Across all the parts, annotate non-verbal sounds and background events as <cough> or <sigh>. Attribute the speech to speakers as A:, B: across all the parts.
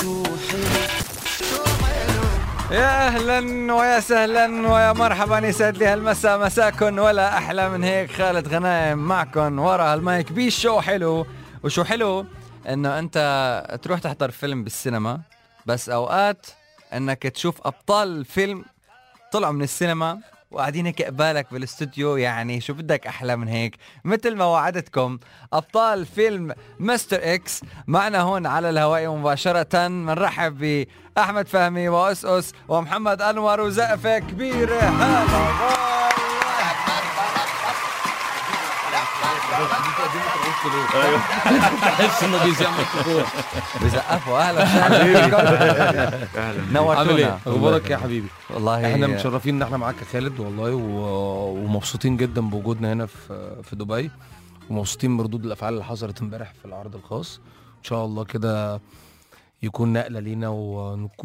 A: شو حلو
B: يا أهلا ويا سهلا ويا مرحبا يسعد لي هالمساء. مساكن ولا أحلى من هيك. خالد غنايم معكم ورا هالمايك. بشو حلو. وشو حلو؟ إنه أنت تروح تحضر فيلم بالسينما بس أوقات إنك تشوف أبطال الفيلم طلعوا من السينما. وقاعدين هيك قبالك بالاستوديو يعني شو بدك أحلى من هيك؟ مثل ما وعدتكم أبطال فيلم مستر إكس معنا هون على الهواء مباشرة. بنرحب بأحمد فهمي وأس أس ومحمد أنور وزقفة كبيرة. هلا.
C: تحس انه بيزعمل كبور
B: بزقفوا أهلا وسهلا
C: عامل
B: نورتونا
C: إيه؟ أخبارك يا حبيبي؟
B: والله
C: إحنا متشرفين إن إحنا معاك يا خالد والله. ومبسوطين جدا بوجودنا هنا في في دبي ومبسوطين بردود الأفعال اللي حصلت امبارح في العرض الخاص إن شاء الله كده يكون نقلة لينا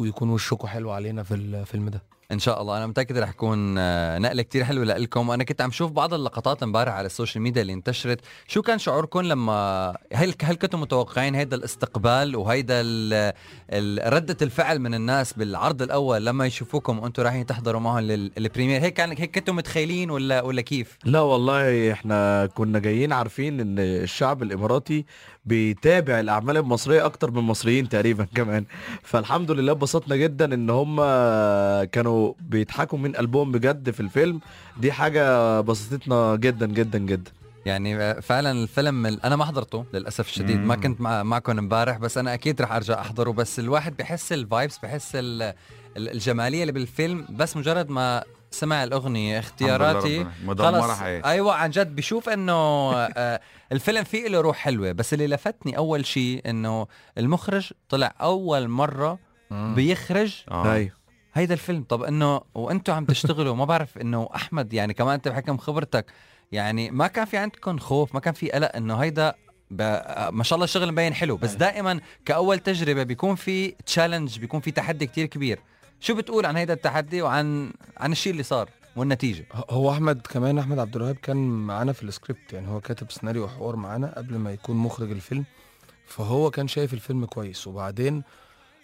C: ويكون وشكم حلو علينا في الفيلم ده
B: إن شاء الله. أنا متأكد رح يكون آه، نقلة كتير حلوة لكم وأنا كنت عم شوف بعض اللقطات امبارح على ال social media اللي انتشرت. شو كان شعوركم لما هل هل كنتم متوقعين هيدا الاستقبال وهيدا ال- ال- ردة الفعل من الناس بالعرض الأول لما يشوفوكم وأنتم رايحين تحضروا معهم لل- ال premiere هيك كان هيك كنتم متخيلين ولا ولا كيف؟
D: لا والله إحنا كنا جايين عارفين إن الشعب الإماراتي بيتابع الأعمال المصرية أكتر من المصريين تقريبا <laughs> كمان. فالحمد لله اتبسطنا جدا إن هم كانوا بيضحكوا من قلبهم بجد في الفيلم. دي حاجة بسطتنا جدا جدا جدا.
B: يعني فعلا الفيلم ال- أنا ما حضرته للأسف الشديد. ما. كنت مع معكم امبارح بس أنا أكيد رح أرجع أحضره. بس الواحد بحس الفايبس بحس ال- ال- الجمالية اللي بالفيلم بس مجرد ما سمع الأغنية اختياراتي. خلص. أيوه عن جد بشوف إنه آه، الفيلم فيه له روح حلوة بس اللي لفتني أول شيء إنه المخرج طلع أول مرة بيخرج
E: آه.
B: هيدا الفيلم. طب إنه وأنتم عم تشتغلوا ما بعرف إنه أحمد يعني كمان أنت بحكم خبرتك يعني ما كان في عندكم خوف ما كان في قلق إنه هيدا ب... ما شاء الله الشغل مبين حلو بس دائما كأول تجربة بيكون في تشالنج بيكون في تحدي كتير كبير. شو بتقول عن هيدا التحدي وعن عن الشيء اللي صار والنتيجة.
C: هو أحمد كمان أحمد عبد الوهاب كان معانا في السكريبت يعني هو كاتب سيناريو وحوار معانا قبل ما يكون مخرج الفيلم فهو كان شايف الفيلم كويس. وبعدين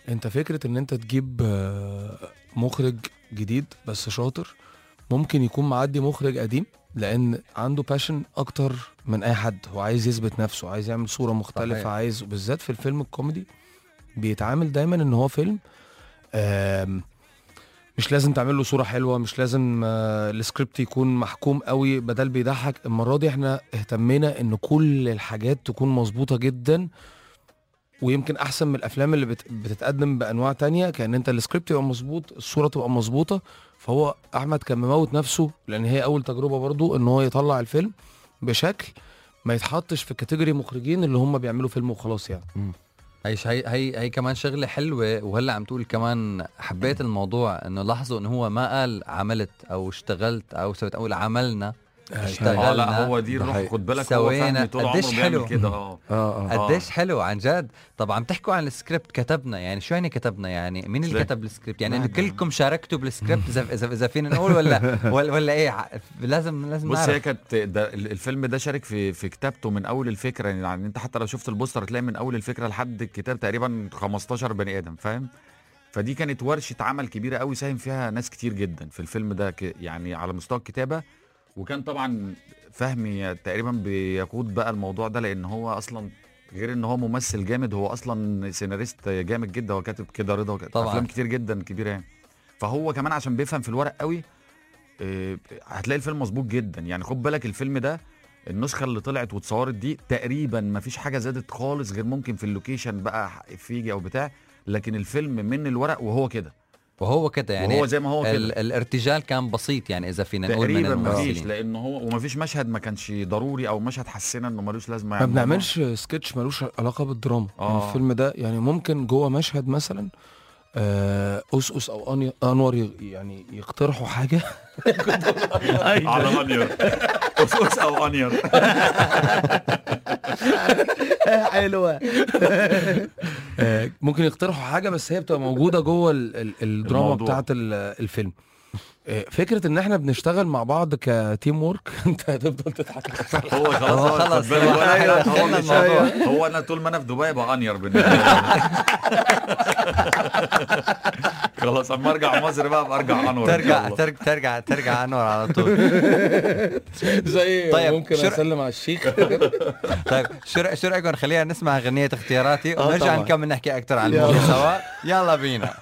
C: أنت فكرة إن أنت تجيب آه، مخرج جديد بس شاطر ممكن يكون معدي مخرج قديم لأن عنده passion أكتر من أي حد. هو عايز يثبت نفسه عايز يعمل صورة مختلفة
B: صحيح.
C: عايز بالذات في الفيلم الكوميدي بيتعامل دايما إن هو فيلم مش لازم تعمل له صورة حلوة مش لازم آه، السكريبت يكون محكوم قوي بدل بيضحك. المرة دي إحنا اهتمينا إن كل الحاجات تكون مظبوطة جدا ويمكن أحسن من الأفلام اللي بت- بتتقدم بأنواع تانية. كأن أنت السكريبت يبقى مظبوط الصورة تبقى مظبوطة. فهو أحمد كان مموت نفسه لأن هي أول تجربة برضو إن هو يطلع الفيلم بشكل ما يتحطش في category مخرجين اللي هم بيعملوا فيلم وخلاص يعني.
B: هي هي هي هي كمان شغلة حلوة وهلأ عم تقول كمان حبيت الموضوع إنه لاحظوا إنه هو ما قال عملت أو اشتغلت أو سويت أقول عملنا. اشتغلنا.
E: آه لا هو دي الروح. خد بالك هو. فهمي طول عمره
B: حلو.
E: بيعمل كده آه.
D: آه آه.
B: قديش حلو عن جد. طب عم تحكوا عن السكريبت كتبنا يعني شو يعني كتبنا؟ يعني مين اللي؟ كتب السكريبت؟ يعني
E: نعم.
B: إنه كلكم شاركتوا بالسكريبت إذا إذا إذا فينا نقول ولا <laughs> ولا, ولا إيه؟ لازم لازم
E: بص هي كانت الفيلم ده شارك في في كتابته من أول الفكرة يعني أنت حتى لو شفت البوستر هتلاقي من أول الفكرة لحد الكتاب تقريبا 15 بني آدم فاهم؟ فدي كانت ورشة عمل كبيرة قوي ساهم فيها ناس كتير جدا في الفيلم ده يعني على مستوى الكتابة. وكان طبعا فهمي تقريبا بيقود بقى الموضوع ده لأن هو أصلا غير إن هو ممثل جامد هو أصلا سيناريست جامد جدا هو كاتب كده رضا وكاتب
B: طبعاً.
E: أفلام كتير جدا كبيرة يعني. فهو كمان عشان بيفهم في الورق قوي آه، هتلاقي الفيلم مظبوط جدا. يعني خد بالك الفيلم ده النسخة اللي طلعت واتصورت دي تقريبا ما فيش حاجة زادت خالص غير ممكن في ال location بقى فيجي أو بتاع لكن الفيلم من الورق وهو كده.
B: وهو كده يعني
E: وهو زي ما هو
B: ال-
E: كده.
B: الارتجال كان بسيط يعني إذا فينا نقول من
E: تقريبا ما فيش
B: الممثلين.
E: لأن هو وما فيش مشهد ما كانش ضروري أو مشهد حسينا إنه ملوش لازمة
C: ما
E: يعني
C: بنعملش سكتش ملوش علاقة بالدراما.
E: آه.
C: يعني الفيلم ده يعني ممكن جوه مشهد مثلا آه، أسأس أو أني- أنور ي- يعني يقترحوا حاجة. <laughs>
E: على أنير. اسوس أو أنير. <laughs>
C: حلوة. آه، ممكن يقترحوا حاجة بس هي بتبقى موجودة جوه ال- ال- الدراما
E: الموضوع.
C: بتاعت ال- الفيلم. آه، فكرة إن إحنا بنشتغل مع بعض كتيم وورك <laughs> أنت هتفضل تضحك.
E: هو خلاص
B: هو
E: هو
B: خلاص، هو أيوة،
E: حاجة، هو
B: الموضوع.
E: هو أنا طول ما أنا في دبي بقى أنير بالنسبة لي. <laughs> خلاص أما أرجع مصر بقى برجع أنور
B: ترجع. ترجع ترجع ترجع أنور على طول. <laughs>
C: زي
B: طيب،
C: ممكن
B: شو-
C: أسلم على الشيخ. <laughs>
B: طيب شو شو رايكم خلينا نسمع أغنية اختياراتي.
D: آه،
B: ونرجع. نكمل نحكي أكثر عن الموضوع سوا. يلا بينا. <laughs>